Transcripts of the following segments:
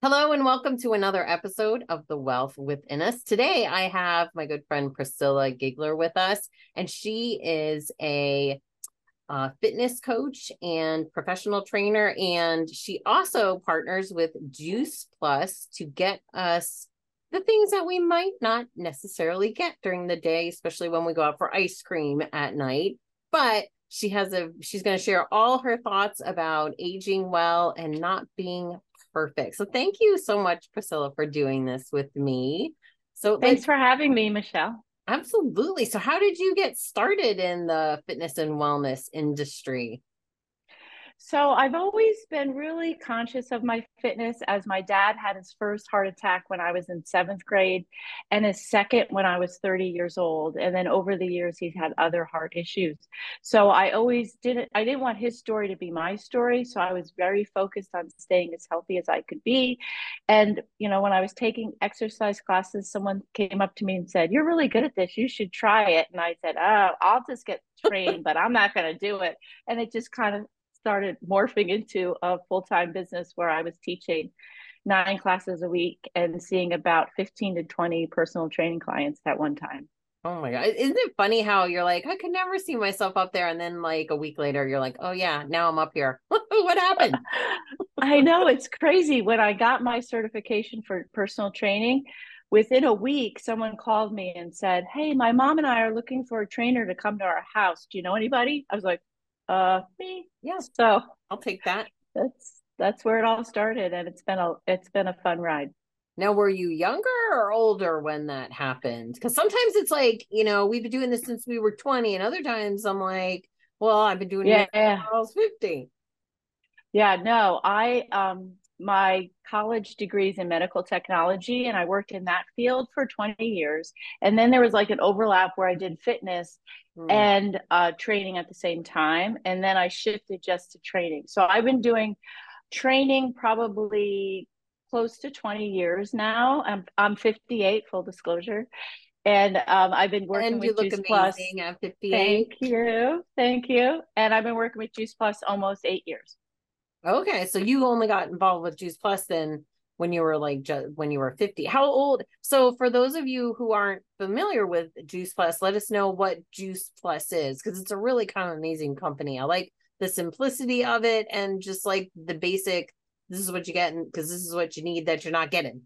Hello and welcome to another episode of The Wealth Within Us. Today I have my good friend Priscilla Gigler with us, and she is a uh, fitness coach and professional trainer, and she also partners with Juice Plus to get us the things that we might not necessarily get during the day, especially when we go out for ice cream at night. But she has a she's going to share all her thoughts about aging well and not being perfect. So thank you so much, Priscilla, for doing this with me. So thanks for having me, Michelle. Absolutely. So how did you get started in the fitness and wellness industry? So I've always been really conscious of my fitness as my dad had his first heart attack when I was in seventh grade and his second when I was 30 years old. And then over the years, he's had other heart issues. So I always didn't, I didn't want his story to be my story. So I was very focused on staying as healthy as I could be. And, you know, when I was taking exercise classes, someone came up to me and said, You're really good at this. You should try it. And I said, Oh, I'll just get trained, but I'm not going to do it. And it just kind of started morphing into a full-time business where I was teaching nine classes a week and seeing about 15 to 20 personal training clients at one time. Oh my god. Isn't it funny how you're like, I could never see myself up there and then like a week later you're like, "Oh yeah, now I'm up here." what happened? I know it's crazy when I got my certification for personal training, within a week someone called me and said, "Hey, my mom and I are looking for a trainer to come to our house. Do you know anybody?" I was like, uh me. Yeah. So i'll take that. that's that's where it all started and it's been a it's been a fun ride. Now were you younger or older when that happened? Because sometimes it's like you know we've been doing this since we were 20 and other times i'm like well i've been doing yeah, it since i was 50 yeah no i um my college degrees in medical technology and I worked in that field for 20 years. And then there was like an overlap where I did fitness mm. and uh, training at the same time. And then I shifted just to training. So I've been doing training probably close to 20 years now. I'm, I'm 58, full disclosure. And um, I've been working and with Juice Plus. At 58. Thank you. Thank you. And I've been working with Juice Plus almost eight years. Okay. So you only got involved with Juice Plus then when you were like just when you were 50 how old so for those of you who aren't familiar with juice plus let us know what juice plus is because it's a really kind of amazing company i like the simplicity of it and just like the basic this is what you get because this is what you need that you're not getting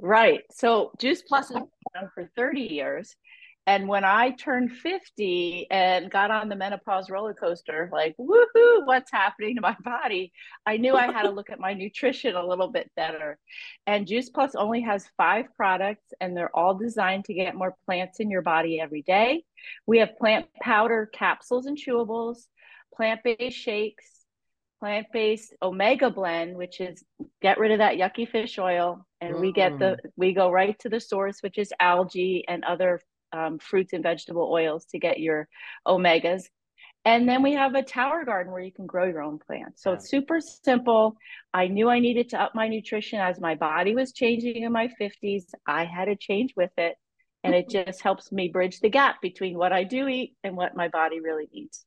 right so juice plus has been around for 30 years and when I turned 50 and got on the menopause roller coaster, like, woohoo, what's happening to my body? I knew I had to look at my nutrition a little bit better. And Juice Plus only has five products, and they're all designed to get more plants in your body every day. We have plant powder capsules and chewables, plant based shakes, plant based omega blend, which is get rid of that yucky fish oil. And mm. we get the, mm. we go right to the source, which is algae and other um, fruits and vegetable oils to get your omegas. And then we have a tower garden where you can grow your own plants. So yeah. it's super simple. I knew I needed to up my nutrition as my body was changing in my 50s. I had to change with it. And it just helps me bridge the gap between what I do eat and what my body really needs.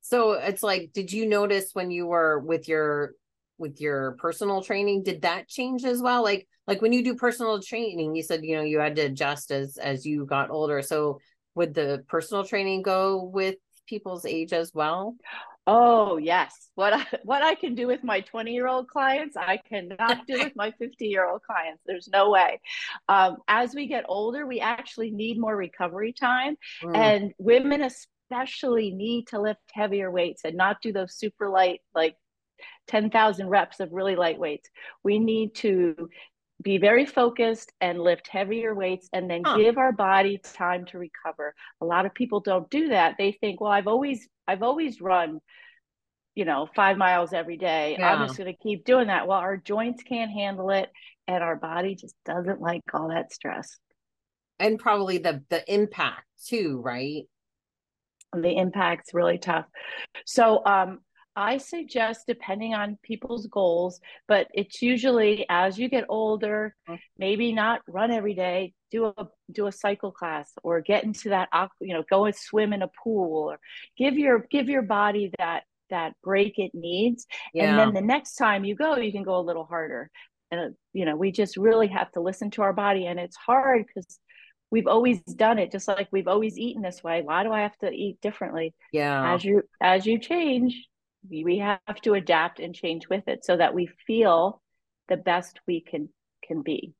So it's like, did you notice when you were with your with your personal training did that change as well? Like like when you do personal training you said you know you had to adjust as as you got older. So would the personal training go with people's age as well? Oh yes. What i what i can do with my 20 year old clients i cannot do with my 50 year old clients. There's no way. Um, as we get older we actually need more recovery time mm. and women especially need to lift heavier weights and not do those super light like 10,000 reps of really light weights. We need to be very focused and lift heavier weights and then huh. give our body time to recover. A lot of people don't do that. They think, well, I've always I've always run you know, 5 miles every day. Yeah. I'm just going to keep doing that. Well, our joints can't handle it and our body just doesn't like all that stress. And probably the the impact too, right? The impact's really tough. So, um I suggest, depending on people's goals, but it's usually as you get older, maybe not run every day, do a do a cycle class or get into that you know go and swim in a pool or give your give your body that that break it needs. Yeah. and then the next time you go you can go a little harder. And you know we just really have to listen to our body and it's hard because we've always done it just like we've always eaten this way. Why do i have to eat differently? Yeah. As you as you change we, we have to adapt and change with it so that we feel the best we can can be.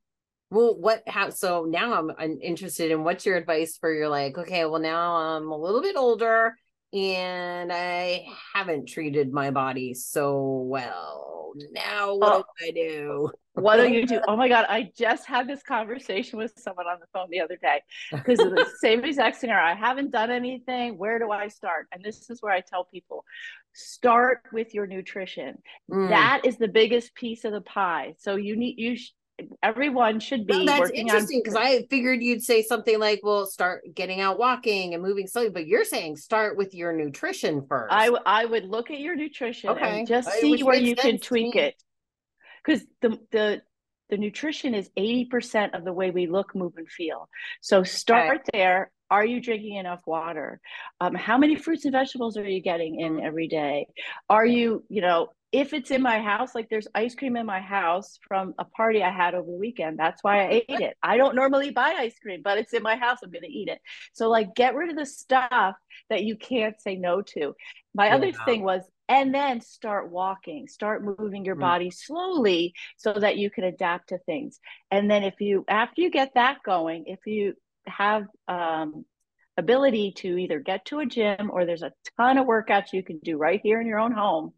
Well what how so now I'm, I'm interested in what's your advice for your like okay well now i'm a little bit older and i haven't treated my body so well. Now what oh, do i do? What do you do? Oh my god i just had this conversation with someone on the phone the other day because of the same exact scenario. I haven't done anything. Where do i start? And this is where i tell people start with your nutrition mm. that is the biggest piece of the pie so you need you sh- everyone should be. No, that's interesting because on... I figured you'd say something like, "Well, start getting out walking and moving slowly," but you're saying start with your nutrition first. I I would look at your nutrition okay. and just see where you can tweak it, because the the the nutrition is 80% of the way we look, move, and feel. So start okay. there. Are you drinking enough water? Um, how many fruits and vegetables are you getting in every day? Are you, you know, if it's in my house, like there's ice cream in my house from a party I had over the weekend. That's why I ate it. I don't normally buy ice cream, but it's in my house. I'm going to eat it. So, like, get rid of the stuff that you can't say no to. My yeah. other thing was, and then start walking, start moving your mm. body slowly so that you can adapt to things. And then, if you, after you get that going, if you have, um, ability to either get to a gym or there's a ton of workouts you can do right here in your own home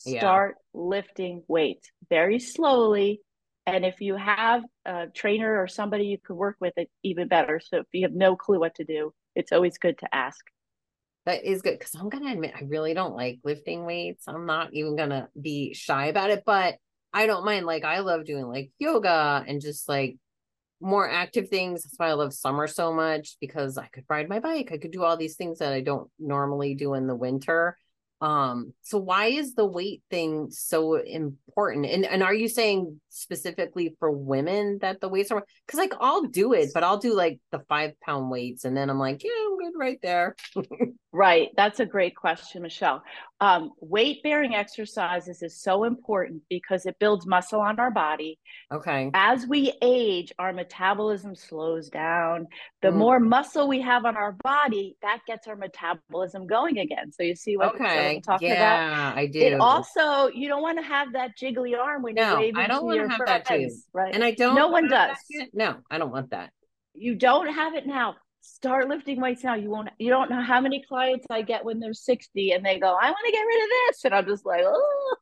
start yeah. lifting weights very slowly. And if you have a trainer or somebody you could work with it even better. So if you have no clue what to do it's always good to ask. That is good because i'm gonna admit i really don't like lifting weights. I'm not even gonna be shy about it but i don't mind. Like i love doing like yoga and just like more active things. That's why i love summer so much because i could ride my bike. I could do all these things that i don't normally do in the winter. Um so why is the weight thing so important? And and are you saying specifically for women that the weights are because like i'll do it but i'll do like the five pound weights and then i'm like yeah i'm good right there. Right. That's a great question michelle um, weight bearing exercises is so important because it builds muscle on our body. Okay. As we age, our metabolism slows down. The mm. more muscle we have on our body, that gets our metabolism going again. So you see what okay. I'm talking yeah, about? Yeah, I do. It also, you don't want to have that jiggly arm when no, you're waving I don't want to have friends, that too. Right. And I don't. No one does. No, I don't want that. You don't have it now start lifting weights now. You won't, you don't know how many clients I get when they're 60 and they go, I want to get rid of this. And I'm just like, oh.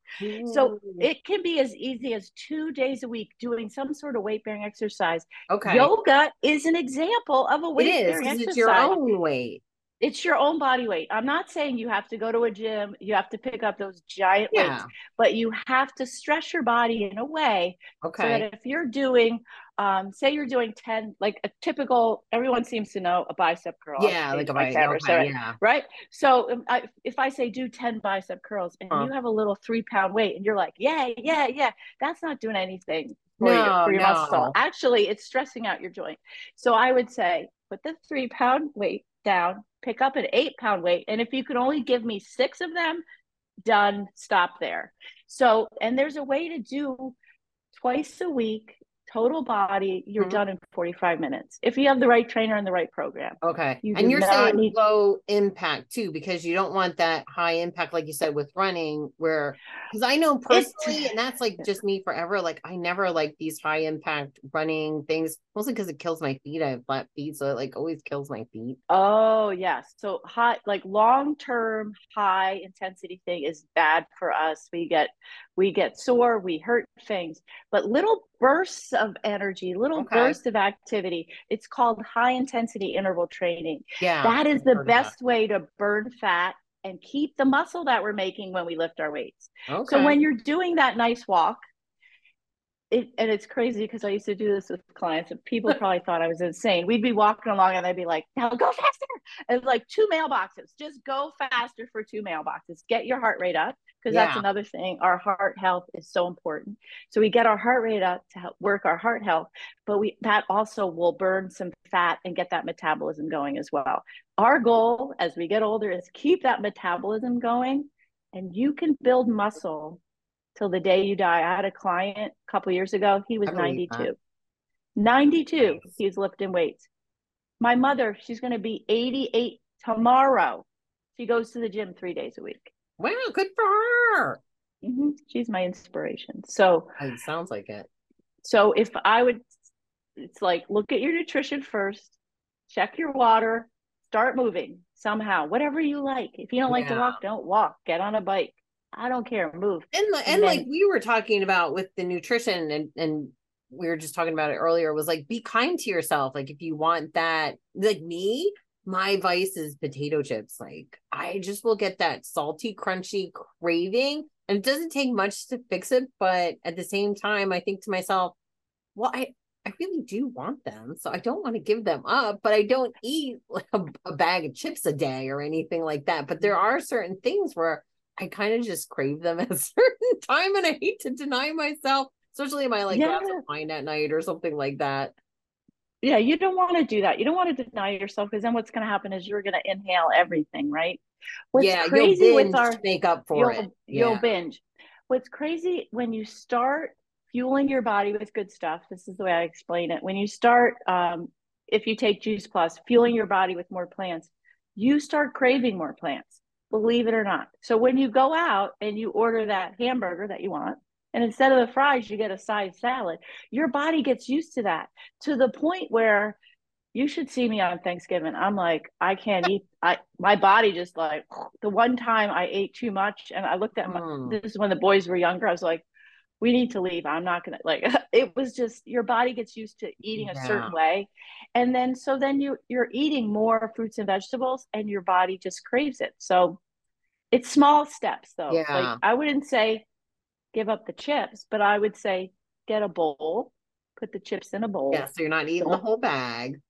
So it can be as easy as two days a week doing some sort of weight bearing exercise. Okay. Yoga is an example of a weight bearing exercise. It's your own weight. It's your own body weight. I'm not saying you have to go to a gym, you have to pick up those giant yeah. weights, but you have to stress your body in a way okay. so that if you're doing um, say you're doing 10, like a typical, everyone seems to know a bicep curl. Yeah, like a bicep, okay, yeah. Right. So um, I, if I say do 10 bicep curls and huh. you have a little three pound weight and you're like, yeah, yeah, yeah, that's not doing anything for, no, you, for your no. muscle. Actually, it's stressing out your joint. So I would say put the three pound weight down, pick up an eight pound weight. And if you could only give me six of them, done, stop there. So, and there's a way to do twice a week total body, you're mm-hmm. done in 45 minutes. If you have the right trainer and the right program. Okay. You and you're saying need... low impact too, because you don't want that high impact, like you said, with running, where because I know personally, it's... and that's like just me forever. Like I never like these high impact running things, mostly because it kills my feet. I have flat feet, so it like always kills my feet. Oh yes. So high like long term high intensity thing is bad for us. We get we get sore, we hurt things, but little bursts of energy, little okay. bursts of activity. It's called high intensity interval training. Yeah. That is the best way to burn fat and keep the muscle that we're making when we lift our weights. Okay. So when you're doing that nice walk, it, and it's crazy because I used to do this with clients and people probably thought I was insane. We'd be walking along and they'd be like, now go faster. And like two mailboxes, just go faster for two mailboxes. Get your heart rate up because yeah. that's another thing. Our heart health is so important. So we get our heart rate up to help work our heart health, but we that also will burn some fat and get that metabolism going as well. Our goal as we get older is keep that metabolism going and you can build muscle till the day you die. I had a client a couple years ago. He was 92. 92. Nice. He's lifting weights. My mother, she's going to be 88 tomorrow. She goes to the gym three days a week. Wow, good for her. Mm-hmm. She's my inspiration. So it sounds like it. So if I would, it's like look at your nutrition first, check your water, start moving somehow, whatever you like. If you don't like yeah. to walk, don't walk. Get on a bike. I don't care. Move. And and, and then, like we were talking about with the nutrition and and we were just talking about it earlier was like be kind to yourself. Like if you want that, like me, my vice is potato chips. Like I just will get that salty, crunchy craving. And it doesn't take much to fix it, but at the same time, I think to myself, well, I I really do want them. So I don't want to give them up, but I don't eat like a, a bag of chips a day or anything like that. But there mm-hmm. are certain things where I kind of just crave them at a certain time and I hate to deny myself, especially I like yeah. glass of wine at night or something like that. Yeah, you don't want to do that. You don't want to deny yourself because then what's going to happen is you're going to inhale everything, right? What's yeah, crazy with our make up for you'll, it. Yeah. You'll binge. What's crazy when you start fueling your body with good stuff. This is the way I explain it. When you start, um, if you take Juice Plus, fueling your body with more plants, you start craving more plants, believe it or not. So when you go out and you order that hamburger that you want, and instead of the fries, you get a side salad, your body gets used to that to the point where you should see me on Thanksgiving. I'm like, I can't eat. I my body just like the one time I ate too much, and I looked at my. Mm. This is when the boys were younger. I was like, we need to leave. I'm not gonna like it was just your body gets used to eating a certain way. And then so then you you're eating more fruits and vegetables and your body just craves it. So it's small steps though. Yeah. Like I wouldn't say give up the chips, but I would say get a bowl, put the chips in a bowl. Yeah, so you're not eating the whole bag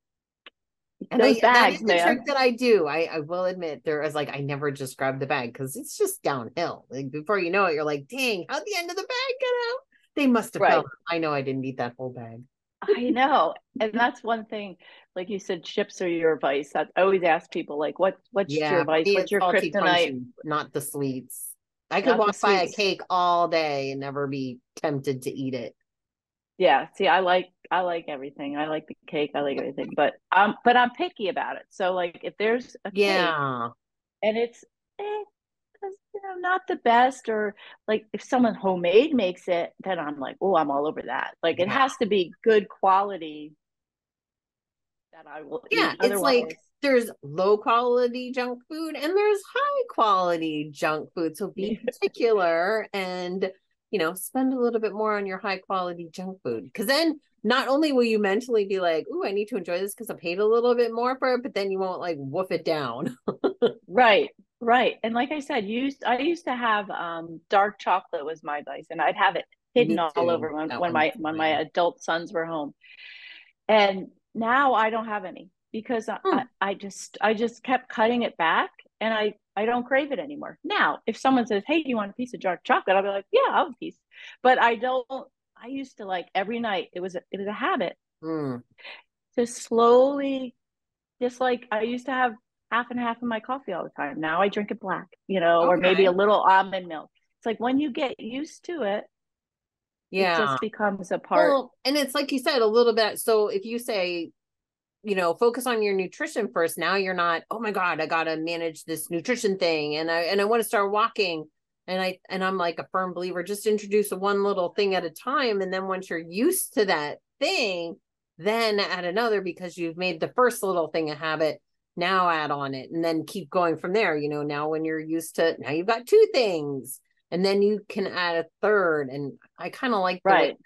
and I, bags, that is the man. trick that I do. I, I will admit there is like I never just grab the bag because it's just downhill. Like before you know it, you're like, dang, how'd the end of the bag get out? They must have right. I know I didn't eat that whole bag. I know. And that's one thing, like you said, chips are your vice. I always ask people like what what's yeah, your vice? What's your kryptonite? not the sweets. I could walk by a cake all day and never be tempted to eat it. Yeah see i like i like everything. I like the cake i like everything but um but i'm picky about it. So like if there's a yeah. and it's eh, you know not the best or like if someone homemade makes it then i'm like oh i'm all over that. Like it has to be good quality that i will yeah it's like there's low quality junk food and there's high quality junk food so be particular and you know, spend a little bit more on your high quality junk food. Because then not only will you mentally be like, "Ooh, I need to enjoy this because I paid a little bit more for it," but then you won't like woof it down. right, right. And like I said, used I used to have um, dark chocolate was my vice, and I'd have it hidden all over when, when my when my adult sons were home. And now I don't have any because hmm. I, I just I just kept cutting it back, and I I don't crave it anymore. Now, if someone says, "Hey, do you want a piece of dark chocolate?" I'll be like, "Yeah, I'll have a piece." But I don't. I used to like every night. It was a, it was a habit mm. to slowly, just like I used to have half and half of my coffee all the time. Now I drink it black, you know, okay. or maybe a little almond milk. It's like when you get used to it, yeah, it just becomes a part. Well, and it's like you said, a little bit. So if you say you know focus on your nutrition first. Now you're not oh my god i gotta manage this nutrition thing and i and i want to start walking. And i and i'm like a firm believer just introduce one little thing at a time and then once you're used to that thing then add another because you've made the first little thing a habit. Now add on it and then keep going from there. You know now when you're used to now you've got two things and then you can add a third and i kind of like right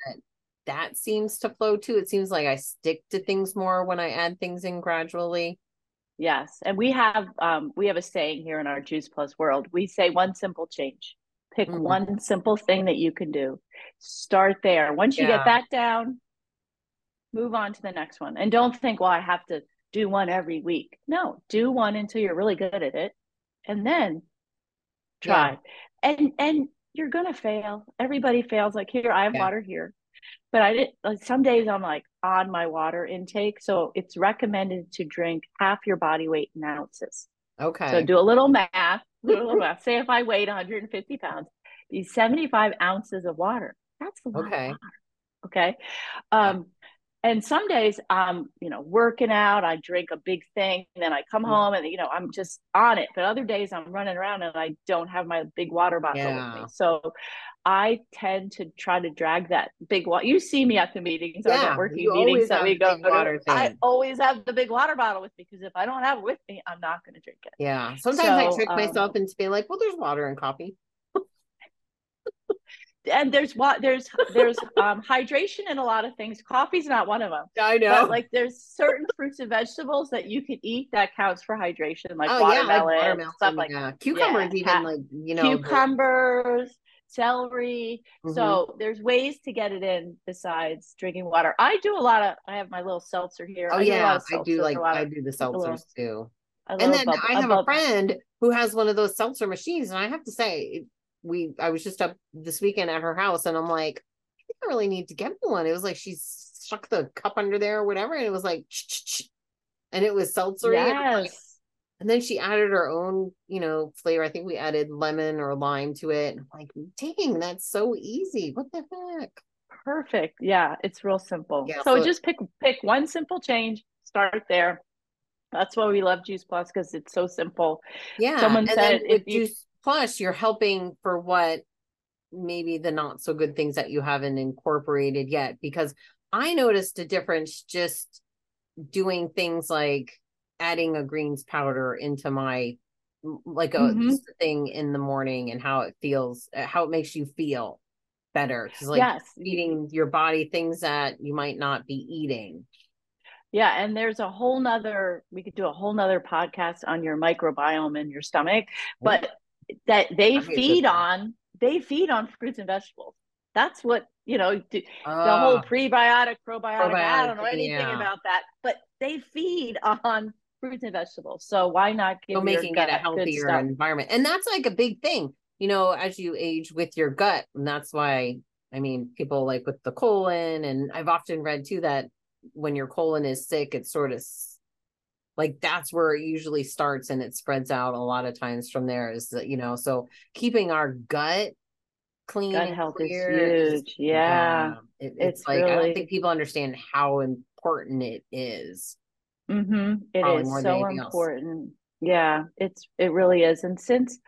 that seems to flow too. It seems like I stick to things more when I add things in gradually. Yes, and we have um, we have a saying here in our Juice Plus world. We say one simple change. Pick mm-hmm. one simple thing that you can do. Start there. Once you yeah. get that down, move on to the next one. And don't think, well, I have to do one every week. No, do one until you're really good at it, and then try. Yeah. And and you're gonna fail. Everybody fails. Like here, I have yeah. water here but I did like some days I'm like on my water intake. So it's recommended to drink half your body weight in ounces. Okay. So do a little math. Do a little math. Say if I weighed 150 pounds, these 75 ounces of water. That's a lot Okay. of water. Okay. Um, and some days I'm, you know, working out, I drink a big thing, and then I come Mm. home and you know, I'm just on it. But other days I'm running around and I don't have my big water bottle with Yeah. me. So I tend to try to drag that big water. You see me at the meetings, Yeah, networking you always meetings that we go to. I always have the big water bottle with me because if I don't have it with me, I'm not going to drink it. Yeah. Sometimes I trick um, myself into being like, well, there's water and coffee. And there's what there's there's um hydration in a lot of things. Coffee's not one of them. I know. But like there's certain fruits and vegetables that you can eat that counts for hydration, like oh yeah, like watermelon, watermelon, stuff like yeah. Cucumbers, yeah, even like you know, the- cucumbers, celery. Mhm. So there's ways to get it in besides drinking water. I do a lot of. I have my little seltzer here. oh I a yeah, I do like. I do the a little- seltzers too. And then bub- I have a bub- friend who has one of those seltzer machines, and I have to say, we I was just up this weekend at her house, and I'm like, I think I really need to get one. It was like she stuck the cup under there or whatever, and it was like, ch-ch-ch, and it was like- Yes. And then she added her own, you know, flavor. I think we added lemon or lime to it. And I'm like, dang, that's so easy. What the heck? Perfect. Yeah, it's real simple. Yeah, so, so- just pick pick one simple change, start there. That's why we love Juice Plus because it's so simple. Yeah. Someone and said if you- Juice Plus, you're helping for what maybe the not so good things that you haven't incorporated yet. Because I noticed a difference just doing things like adding a greens powder into my like a Mhm. thing in the morning and how it feels, uh, how it makes you feel better. Because like yes. eating your body things that you might not be eating. Yeah, and there's a whole nother we could do a whole nother podcast on your microbiome in your stomach, but that they That'd be a good feed on they feed on fruits and vegetables. That's what you know d- the Ah, whole prebiotic, probiotic. I don't know anything yeah. about that, but they feed on fruits and vegetables. So why not give so making it a healthier environment and that's like a big thing you know as you age with your gut and that's why i mean people like with the colon and i've often read too that when your colon is sick it's sort of like that's where it usually starts and it spreads out a lot of times from there is that you know so keeping our gut clean Gut and health is clear is- huge. Yeah. it- it's, It's like i don't think people understand how important it is Mm-hmm. It is Probably is than so anything else. important. Yeah, it's it really is. And since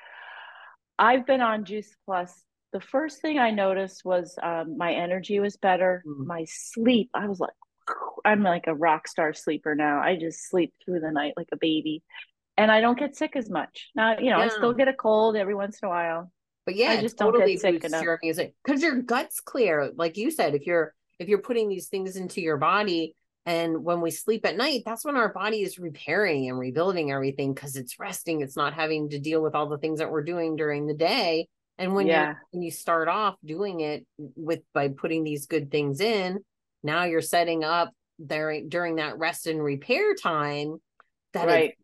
I've been on Juice Plus, the first thing I noticed was um, my energy was better. Mm. My sleep, I was like, I'm like a rock star sleeper now. I just sleep through the night like a baby, and I don't get sick as much. Now, you know, I still get a cold every once in a while. But yeah, I just don't get totally sick boosts enough. your music because your gut's clear. Like you said, if you're if you're putting these things into your body, and when we sleep at night, that's when our body is repairing and rebuilding everything because it's resting. It's not having to deal with all the things that we're doing during the day. And when Yeah. you when you start off doing it with by putting these good things in, now you're setting up there during that rest and repair time that right. it,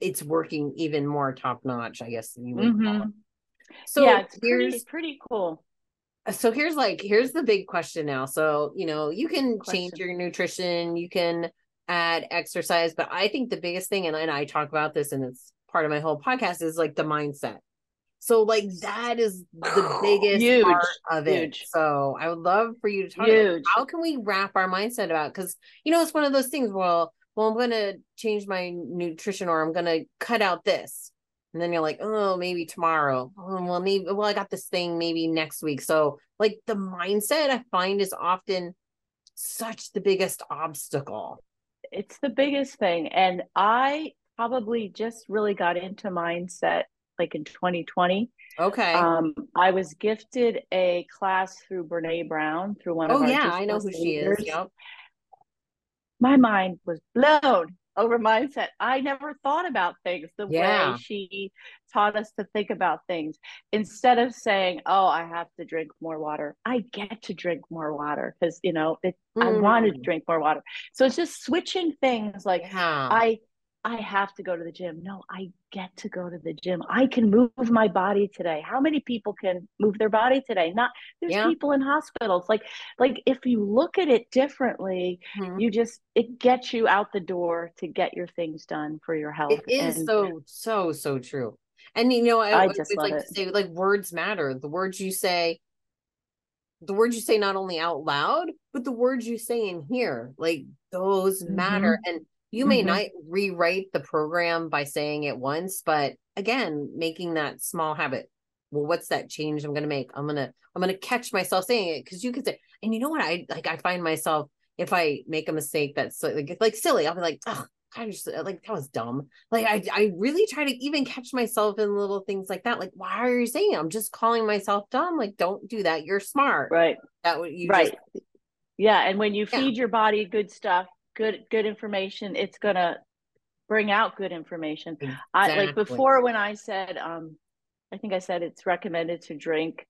it's working even more top notch. I guess you would. call it. hmm So yeah, it's here's pretty pretty cool. so here's like here's the big question now so you know you can change your nutrition you can add exercise but i think the biggest thing and, and i talk about this and it's part of my whole podcast is like the mindset so like that is the biggest Huge, part of it huge. so i would love for you to talk about how can we wrap our mindset about because you know it's one of those things well well i'm gonna change my nutrition or i'm gonna cut out this and then you're like, oh, maybe tomorrow. Oh, well, maybe, well, I got this thing maybe next week. So, like, the mindset I find is often such the biggest obstacle. it's the biggest thing and i probably just really got into mindset like in 2020 Okay. um i was gifted a class through brene brown through one of oh, our yeah. I know who she is. Yep. my mind was blown over mindset i never thought about things the Yeah. way she taught us to think about things instead of saying oh i have to drink more water i get to drink more water because you know it, i wanted to Mm, drink more water so it's just switching things like Yeah. I I have to go to the gym. No, I get to go to the gym. I can move my body today. How many people can move their body today? Not there's Yeah. people in hospitals. Like like if you look at it differently, Mhm. you just it gets you out the door to get your things done for your health. It is And so, so, so true. And you know, I, I always like it. to say like words matter. The words you say, the words you say not only out loud, but the words you say in here, like those matter. And you may Mhm. not rewrite the program by saying it once, but again, making that small habit. Well, what's that change I'm gonna make? I'm gonna I'm gonna catch myself saying it because you could say, and you know what? I like I find myself if I make a mistake that's like like silly, I'll be like, oh, I just like that was dumb. Like I I really try to even catch myself in little things like that. Like, why are you saying it? I'm just calling myself dumb? Like, don't do that. You're smart. Right. That would you right. just yeah. And when you Yeah. feed your body good stuff, good good information, it's gonna bring out good information. I like before when I said, um, I think I said it's recommended to drink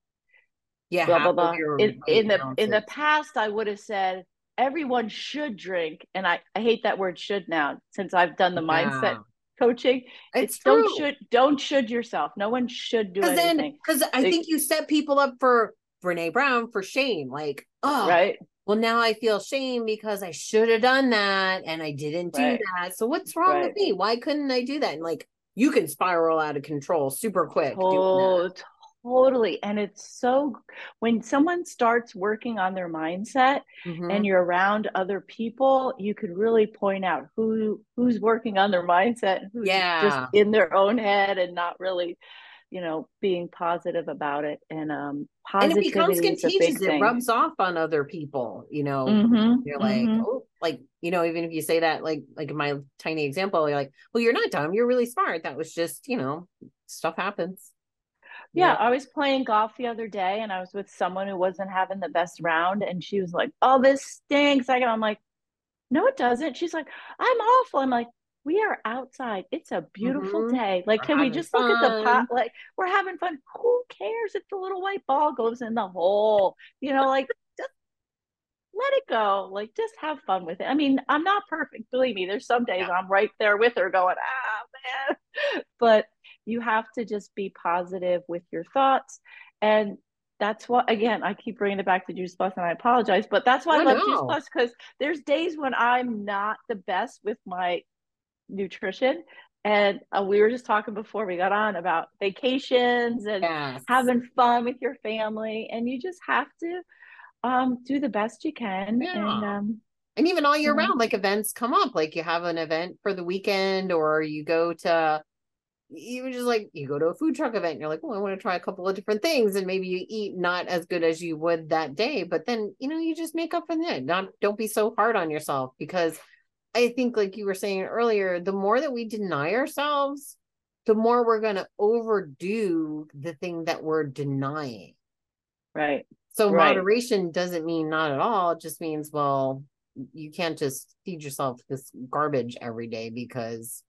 yeah blah blah blah. In, in the in the past, I would have said everyone should drink, and I I hate that word should now since I've done the mindset Yeah. coaching. It's, It's, don't should don't should yourself. No one should do because anything, because I They- think you set people up for Brene Brown for shame. Like, oh, right? Well, now I feel shame because I should have done that and I didn't do Right. that. So what's wrong with me? Why couldn't I do that? And like, you can spiral out of control super quick. Oh, totally. And it's so when someone starts working on their mindset Mhm. and you're around other people, you could really point out who who's working on their mindset who's Yeah. just in their own head and not really, you know, being positive about it. And um and it becomes is a big contagious. It rubs off on other people, you know. Mhm, You're like, mhm. oh, like, you know, even if you say that, like, like in my tiny example, you're like, well, you're not dumb. You're really smart. That was just, you know, stuff happens. You Yeah. I was playing golf the other day and I was with someone who wasn't having the best round and she was like, "Oh, this stinks." I'm like, "No, it doesn't." She's like, "I'm awful." I'm like, "We are outside. It's a beautiful Mhm. day. Like, We're can we just look at the pot? Like, we're having fun. Who cares if the little white ball goes in the hole? You know, like just let it go. Like, just have fun with it. I mean, I'm not perfect. Believe me, there's some days Yeah. I'm right there with her going, ah, man. But you have to just be positive with your thoughts. And that's what, again, I keep bringing it back to Juice Plus and I apologize, but that's why I Oh, love Juice. Plus because there's days when I'm not the best with my nutrition. And uh, we were just talking before we got on about vacations and Yes. having fun with your family. And you just have to um, do the best you can. Yeah. And um, And even all year Yeah. round, like events come up, like you have an event for the weekend, or you go to even just like you go to a food truck event, and you're like, well, I want to try a couple of different things, and maybe you eat not as good as you would that day, but then you know you just make up for that. Not don't be so hard on yourself because I think, like you were saying earlier, the more that we deny ourselves, the more we're going to overdo the thing that we're denying. right. So Right. moderation doesn't mean not at all. It just means, well, you can't just feed yourself this garbage every day because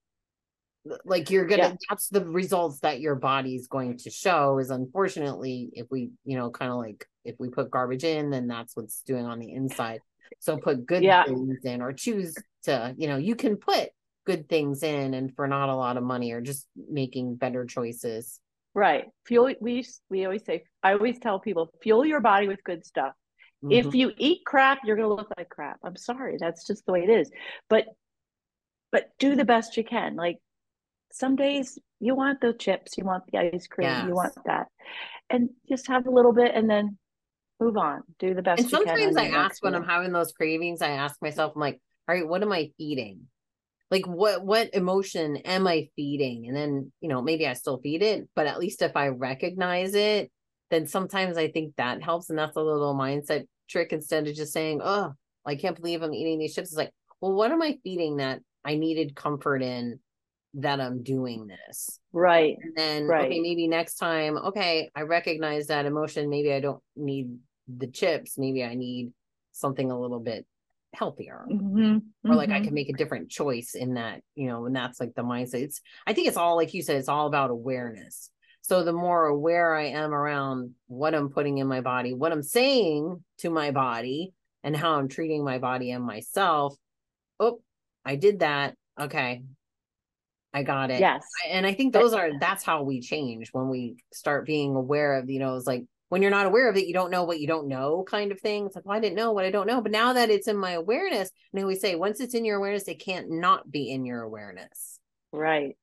like you're gonna Yeah. that's the results that your body's going to show is unfortunately if we you know kind of like if we put garbage in then that's what's doing on the inside so put good Yeah. things in or choose to you know you can put good things in and for not a lot of money or just making better choices Right. Fuel we we always say I always tell people fuel your body with good stuff. Mhm. If you eat crap, you're going to look like crap. I'm sorry, that's just the way it is. But but do the best you can. Like some days you want the chips, you want the ice cream, Yes. you want that. And just have a little bit and then move on. Do the best and you sometimes I ask when. I'm having those cravings, I ask myself, I'm like, all right, what am I feeding? Like what what emotion am I feeding? And then, you know, maybe I still feed it, but at least if I recognize it, then sometimes I think that helps. And that's a little mindset trick instead of just saying, Oh, I can't believe I'm eating these chips. It's like, well, what am I feeding that I needed comfort in that I'm doing this? Right. And then, Right. okay, maybe next time, okay, I recognize that emotion. Maybe I don't need the chips. Maybe I need something a little bit healthier. Mhm, Or like I mhm. can make a different choice in that, you know, and that's like the mindset. It's, I think it's all, like you said, it's all about awareness. So the more aware I am around what I'm putting in my body, what I'm saying to my body, and how I'm treating my body and myself. Oh, I did that. Okay. I got it Yes. and I think those are that's how we change when we start being aware of, you know, it's like when you're not aware of it, you don't know what you don't know kind of thing. It's like, well, I didn't know what I don't know. But now that it's in my awareness, and we say once it's in your awareness, it can't not be in your awareness. Right.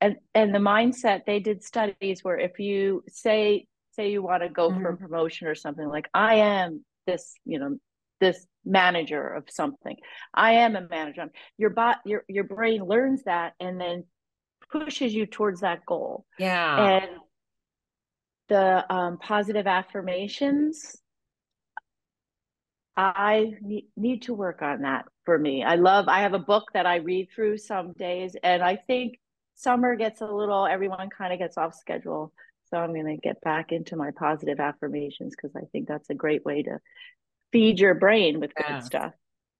and and the mindset they did studies where if you say say you want to go mm-hmm. for a mm-hmm. promotion or something like i am this you know this manager of something i am a manager your bot your your brain learns that and then pushes you towards that goal yeah and the um, positive affirmations i need, to work on that for me i love i have a book that i read through some days and i think summer gets a little everyone kind of gets off schedule so i'm going to get back into my positive affirmations because i think that's a great way to feed your brain with yeah. good stuff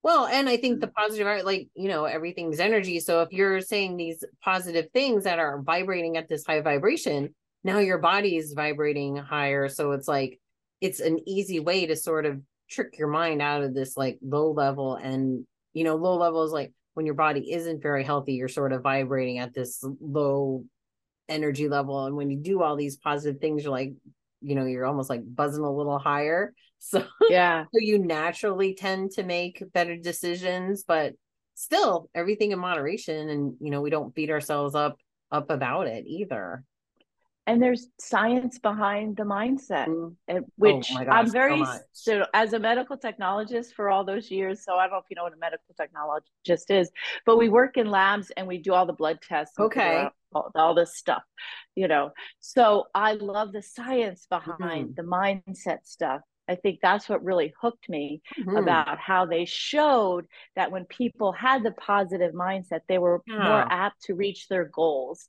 well, and I think the mm. positive art, like, you know, everything's energy. So if you're saying these positive things that are vibrating at this high vibration, now your body is vibrating higher. So it's like, it's an easy way to sort of trick your mind out of this like low level. And, you know, low level is like when your body isn't very healthy, you're sort of vibrating at this low energy level. And when you do all these positive things, you're like, you know, you're almost like buzzing a little higher. So yeah, so you naturally tend to make better decisions, but still everything in moderation. And you know, we don't beat ourselves up up about it either. And there's science behind the mindset, mm. Oh which oh gosh, I'm very so, so, as a medical technologist for all those years. So I don't know if you know what a medical technologist is, but we work in labs and we do all the blood tests. Okay. All, all, this stuff, you know. So I love the science behind mm. the mindset stuff I think that's what really hooked me mm-hmm. about how they showed that when people had the positive mindset, they were yeah. more apt to reach their goals.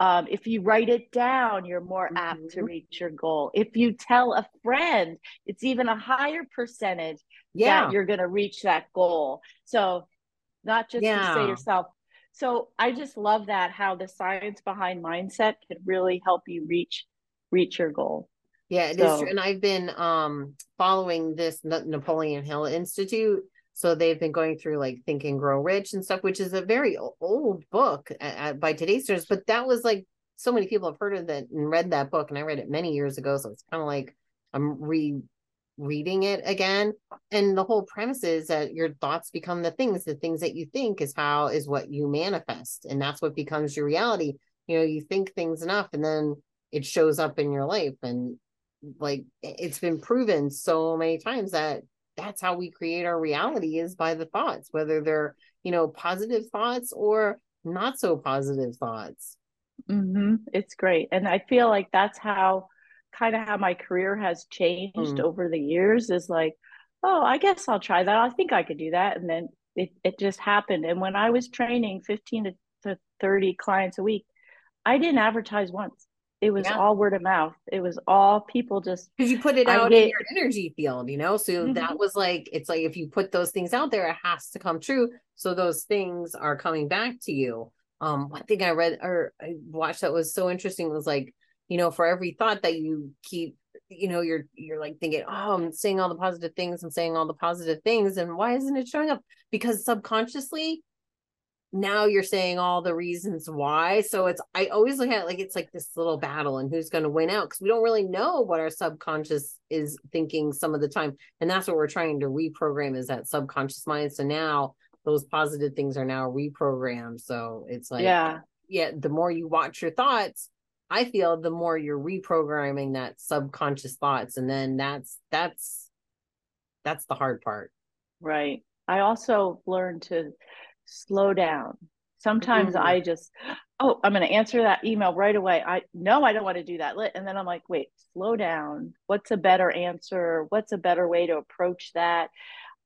Um, if you write it down, you're more mm-hmm. apt to mm-hmm. reach your goal. If you tell a friend, it's even a higher percentage yeah. that you're going to reach that goal. So, not just yeah. to say yourself. So, I just love that how the science behind mindset can really help you reach reach your goal. Yeah, it so, is true. And I've been um following this Napoleon Hill Institute. So they've been going through like Think and Grow Rich and stuff, which is a very old book by today's standards. But that was like so many people have heard of that and read that book, and I read it many years ago. So it's kind of like I'm re reading it again. And the whole premise is that your thoughts become the things. The things that you think is how is what you manifest, and that's what becomes your reality. You know, you think things enough, and then it shows up in your life and like it's been proven so many times that that's how we create our reality is by the thoughts whether they're you know positive thoughts or not so positive thoughts. Mm-hmm. it's great. And i feel like that's how kind of how my career has changed mm. over the years is like oh i guess i'll try that. I think i could do that. And then it, it just happened. And when i was training 15 to, to 30 clients a week i didn't advertise once it was yeah. all word of mouth. It was all people just because you put it out in your energy field, you know. So mm-hmm. that was like it's like if you put those things out there, it has to come true. So those things are coming back to you. Um, one thing I read or I watched that was so interesting was like, you know, for every thought that you keep, you know, you're you're like thinking, oh, I'm saying all the positive things, I'm saying all the positive things, and why isn't it showing up? Because subconsciously now you're saying all the reasons why. So it's I always look at it like it's like this little battle and who's going to win out because we don't really know what our subconscious is thinking some of the time. And that's what we're trying to reprogram is that subconscious mind. So now those positive things are now reprogrammed. So it's like yeah, yeah, the more you watch your thoughts, I feel the more you're reprogramming that subconscious thoughts. And then that's that's that's the hard part. Right. I also learned to slow down. Sometimes mm-hmm. I just, oh, I'm going to answer that email right away. I no, I don't want to do that. And then I'm like, wait, slow down. What's a better answer? What's a better way to approach that?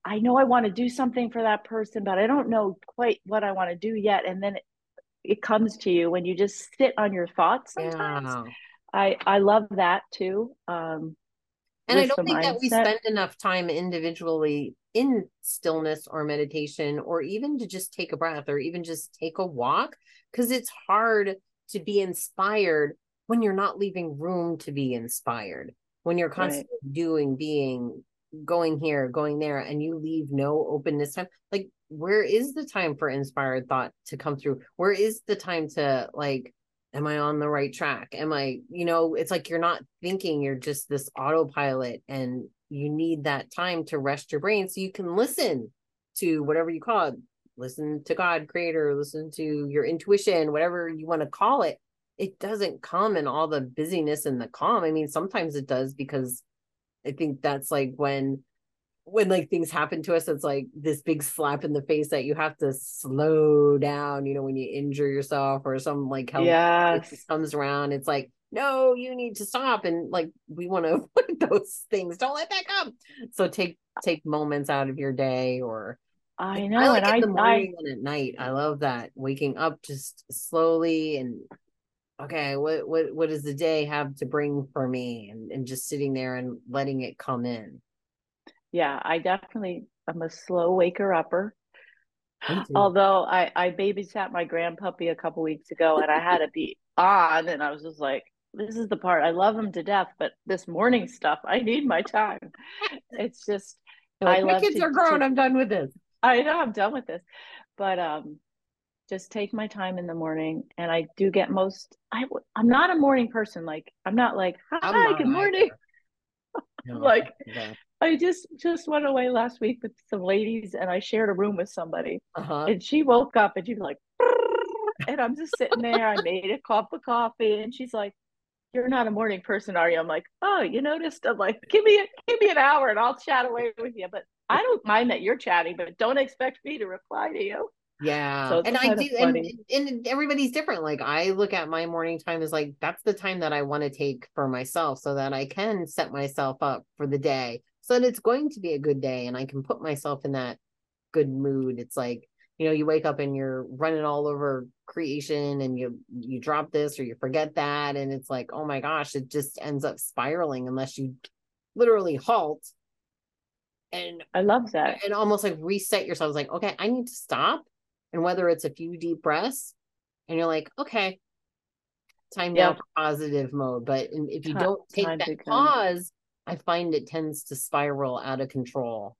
I know I want to do something for that person, but I don't know quite what I want to do yet. And then it, it comes to you when you just sit on your thoughts sometimes. Yeah. I I love that too. Um, and I don't think mindset. that we spend enough time individually in stillness or meditation, or even to just take a breath or even just take a walk, because it's hard to be inspired when you're not leaving room to be inspired, when you're constantly right. doing, being, going here, going there, and you leave no openness time. Like, where is the time for inspired thought to come through? Where is the time to like am i on the right track am i you know it's like you're not thinking you're just this autopilot and you need that time to rest your brain so you can listen to whatever you call it listen to God, creator, listen to your intuition, whatever you want to call it. It doesn't come in all the busyness and the calm. I mean, sometimes it does because I think that's like when when like things happen to us, it's like this big slap in the face that you have to slow down, you know, when you injure yourself or some like health yes. comes around. It's like, no, you need to stop. And like we want to avoid those things. Don't let that come. So take take moments out of your day or I know. I like and in the morning I, and at night. I love that. Waking up just slowly and okay, what what what does the day have to bring for me? And and just sitting there and letting it come in yeah, I definitely I'm a slow waker upper. Although I, I babysat my grandpuppy a couple weeks ago and I had to be on and I was just like, this is the part I love him to death, but this morning stuff, I need my time. It's just like, I my kids to, are grown. To, I'm done with this. I know I'm done with this. But um just take my time in the morning and I do get most I I'm not a morning person. Like I'm not like, hi, good morning. No, like I just just went away last week with some ladies, and I shared a room with somebody, uh-huh. and she woke up and she's like, and I'm just sitting there. I made a cup of coffee, and she's like, "You're not a morning person, are you?" I'm like, "Oh, you noticed?" I'm like, "Give me a, give me an hour, and I'll chat away with you." But I don't mind that you're chatting, but don't expect me to reply to you. Yeah. So and I do and, and everybody's different. Like I look at my morning time as like that's the time that I want to take for myself so that I can set myself up for the day so that it's going to be a good day and I can put myself in that good mood. It's like, you know, you wake up and you're running all over creation and you you drop this or you forget that and it's like, oh my gosh, it just ends up spiraling unless you literally halt and I love that. And almost like reset yourself. It's like, okay, I need to stop. And whether it's a few deep breaths and you're like, okay, time yep. now for positive mode. But if you don't take that pause, I find it tends to spiral out of control.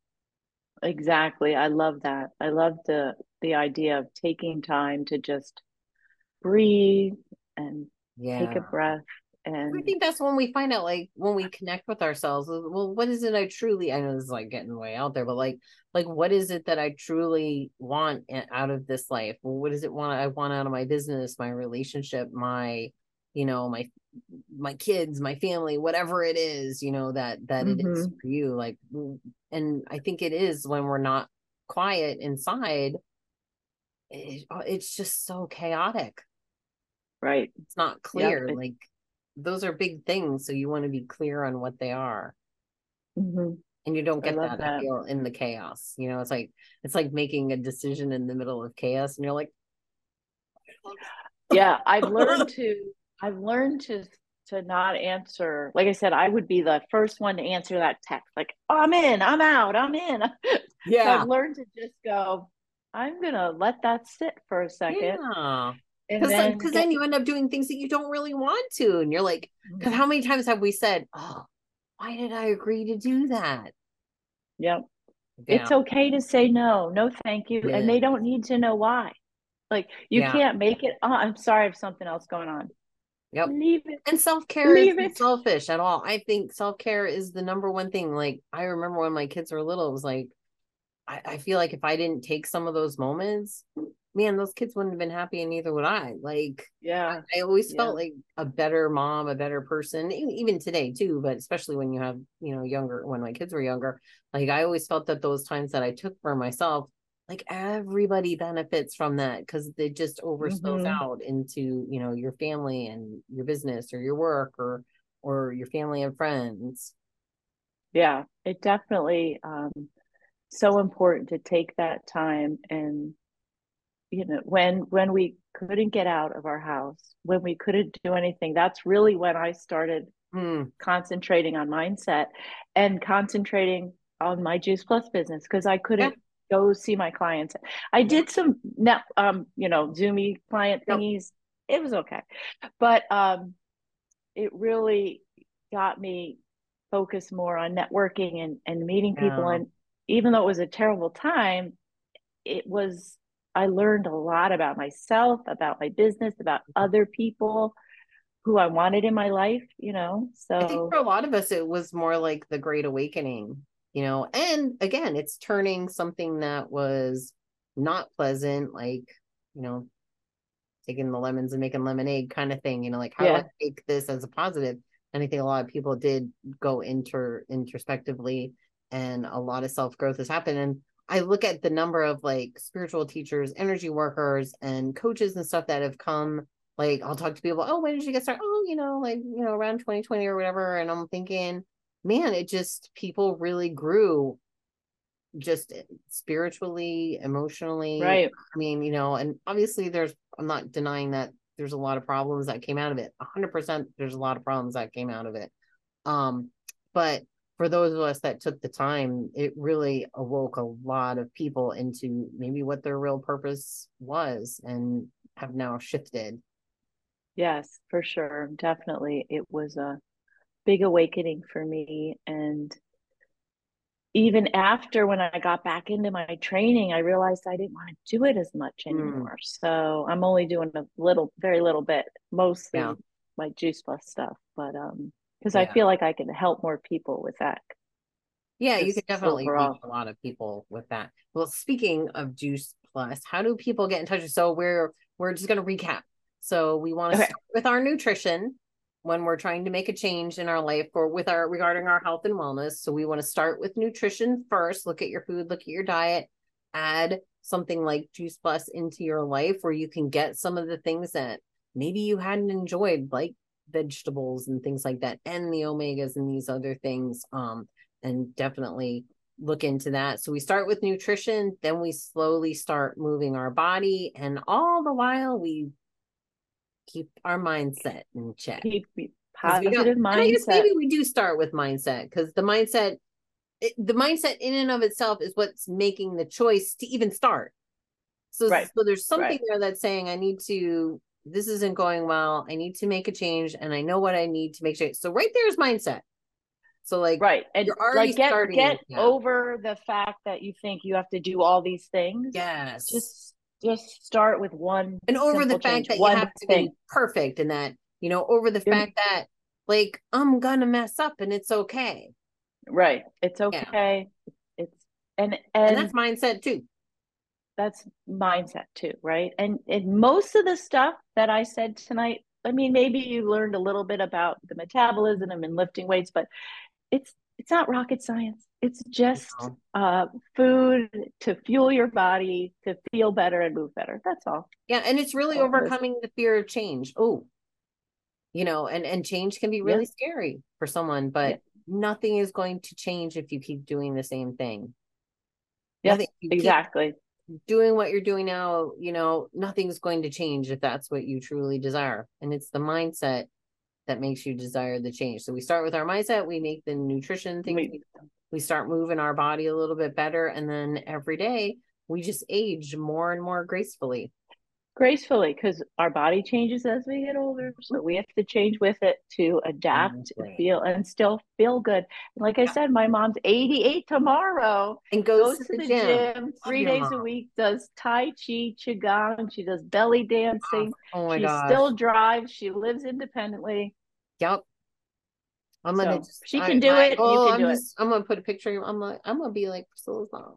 Exactly. I love that. I love the the idea of taking time to just breathe and yeah. take a breath and I think that's when we find out like when we connect with ourselves uh, well what is it I truly I know this is like getting way out there but like like what is it that I truly want out of this life well what does it want I want out of my business my relationship my you know my my kids my family whatever it is you know that that mm-hmm. it is mm-hmm. for you like and i think it is when we're not quiet inside it, uh, it's just so chaotic right it's not clear yep. like those are big things so you want to be clear on what they are mm-hmm. and you don't get that, that in the chaos you know it's like it's like making a decision in the middle of chaos and you're like yeah i've learned to I've learned to to not answer. Like I said, I would be the first one to answer that text. Like, oh, I'm in, I'm out, I'm in. Yeah. so I've learned to just go. I'm gonna let that sit for a second. Yeah. Because then, then you end up doing things that you don't really want to, and you're like, mm-hmm. because how many times have we said, "Oh, why did I agree to do that?" Yep. Yeah. It's okay to say no, no, thank you, yeah. and they don't need to know why. Like you yeah. can't make it. Oh, I'm sorry, I have something else going on. Yep. Leave it. And self care is selfish at all. I think self care is the number one thing. Like I remember when my kids were little, it was like I, I feel like if I didn't take some of those moments, man, those kids wouldn't have been happy, and neither would I. Like, yeah, I, I always yeah. felt like a better mom, a better person, even today too. But especially when you have, you know, younger, when my kids were younger, like I always felt that those times that I took for myself, like everybody benefits from that because it just overspills mm-hmm. out into you know your family and your business or your work or or your family and friends yeah it definitely um so important to take that time and you know when when we couldn't get out of our house when we couldn't do anything that's really when i started mm. concentrating on mindset and concentrating on my juice plus business because i couldn't go see my clients. I did some net, um, you know, Zoomy client thingies. Yep. It was okay, but um, it really got me focused more on networking and and meeting people. Yeah. And even though it was a terrible time, it was. I learned a lot about myself, about my business, about other people who I wanted in my life, you know. So I think for a lot of us it was more like the great awakening you know and again it's turning something that was not pleasant, like, you know, taking the lemons and making lemonade kind of thing, you know, like how yeah. do I take this as a positive? And I think a lot of people did go inter introspectively and a lot of self-growth has happened. And I look at the number of like spiritual teachers, energy workers, and coaches and stuff that have come. Like, I'll talk to people, oh, when did you get started? Oh, you know, like, you know, around 2020 or whatever. And I'm thinking, man, it just, people really grew just spiritually, emotionally. Right. I mean, you know, and obviously there's, I'm not denying that there's a lot of problems that came out of it. 100% there's a lot of problems that came out of it. Um, but for those of us that took the time, it really awoke a lot of people into maybe what their real purpose was and have now shifted. Yes, for sure. Definitely. It was a big awakening for me. And even after when I got back into my training, I realized I didn't want to do it as much hmm. anymore. Mm. So I'm only doing a little, very little bit, mostly yeah. my juice plus stuff. But um, because yeah. I feel like I can help more people with that. Yeah, you can definitely reach a lot of people with that. Well, speaking of Juice Plus, how do people get in touch? So we're we're just going to recap. So we want to okay. start with our nutrition when we're trying to make a change in our life or with our regarding our health and wellness. So we want to start with nutrition first. Look at your food, look at your diet, add something like Juice Plus into your life where you can get some of the things that maybe you hadn't enjoyed, like vegetables and things like that and the omegas and these other things um and definitely look into that so we start with nutrition then we slowly start moving our body and all the while we keep our mindset in check keep positive mindset I guess maybe we do start with mindset because the mindset it, the mindset in and of itself is what's making the choice to even start so, right. so there's something right. there that's saying I need to this isn't going well. I need to make a change and I know what I need to make sure. So right there is mindset. So like right. And you're already like get, starting get over the fact that you think you have to do all these things. Yes. Just just start with one and over the fact change, that you have to thing. be perfect and that, you know, over the fact that like I'm gonna mess up and it's okay. Right. It's okay. Yeah. It's and, and and that's mindset too that's mindset too right and and most of the stuff that i said tonight i mean maybe you learned a little bit about the metabolism and lifting weights but it's it's not rocket science. It's just uh, food to fuel your body to feel better and move better. That's all. Yeah and it's really overcoming the fear of change. Oh you know and and change can be really yeah. scary for someone but yeah. nothing is going to change if you keep doing the same thing. Yeah, exactly. doing what you're doing now, you know, nothing's going to change if that's what you truly desire. And it's the mindset that makes you desire the change. So we start with our mindset, we make the nutrition thing, we, we start moving our body a little bit better. And then every day we just age more and more gracefully gracefully because our body changes as we get older so we have to change with it to adapt and feel and still feel good like i said my mom's 88 tomorrow and goes, goes to, the, gym, gym three days mom. a week does tai chi qigong she does belly dancing oh, oh my she gosh. still drives she lives independently yep I'm gonna so just, she can I, oh, do it. Oh, I'm just, it. I'm gonna put a picture. I'm like, I'm gonna be like Priscilla's mom.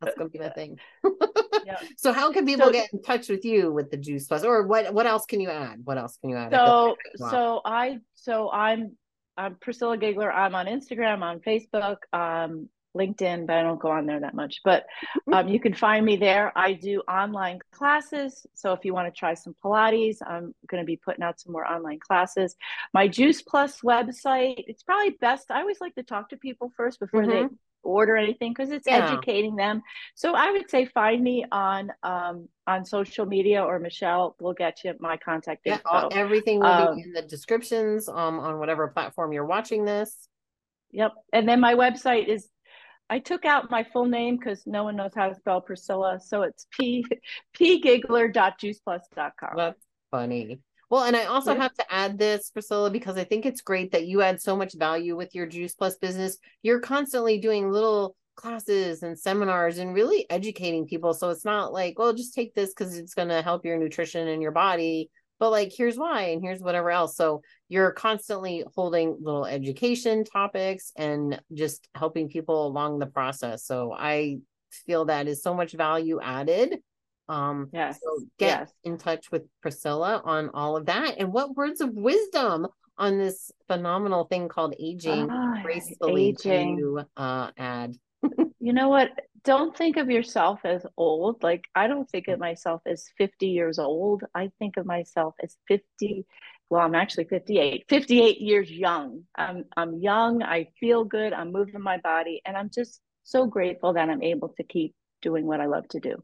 That's gonna be my thing. So how can people so, get in touch with you with the juice plus or what what else can you add? What else can you add? So so I so I'm I'm Priscilla Gigler. I'm on Instagram, on Facebook, um, LinkedIn, but I don't go on there that much. But mm-hmm. um, you can find me there. I do online classes. So if you want to try some Pilates, I'm going to be putting out some more online classes. My Juice Plus website, it's probably best. I always like to talk to people first before mm-hmm. they order anything because it's yeah. educating them. So I would say find me on um, on social media or Michelle will get you my contact yeah, info. All, everything will um, be in the descriptions um, on whatever platform you're watching this. Yep. And then my website is I took out my full name because no one knows how to spell Priscilla. So it's p pgigler.juiceplus.com. That's funny. Well, and I also yeah. have to add this, Priscilla, because I think it's great that you add so much value with your Juice Plus business. You're constantly doing little classes and seminars and really educating people. So it's not like, well, just take this because it's going to help your nutrition and your body. But like, here's why, and here's whatever else. So you're constantly holding little education topics and just helping people along the process. So I feel that is so much value added. Um, yes. So get yes. in touch with Priscilla on all of that. And what words of wisdom on this phenomenal thing called aging Ah, gracefully aging. to uh, add? You know what? Don't think of yourself as old. Like I don't think Mm. of myself as 50 years old. I think of myself as 50. Well, I'm actually 58. 58 years young. I'm I'm young. I feel good. I'm moving my body and I'm just so grateful that I'm able to keep doing what I love to do.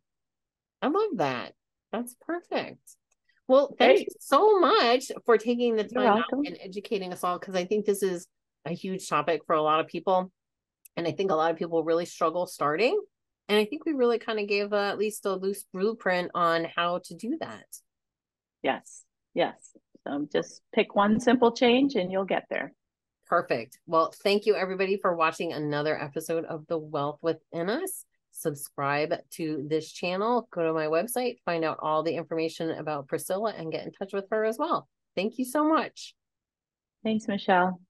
I love that. That's perfect. Well, thank Great. you so much for taking the time out and educating us all because I think this is a huge topic for a lot of people. And I think a lot of people really struggle starting. And I think we really kind of gave uh, at least a loose blueprint on how to do that. Yes. Yes. So just pick one simple change and you'll get there. Perfect. Well, thank you everybody for watching another episode of The Wealth Within Us. Subscribe to this channel, go to my website, find out all the information about Priscilla, and get in touch with her as well. Thank you so much. Thanks, Michelle.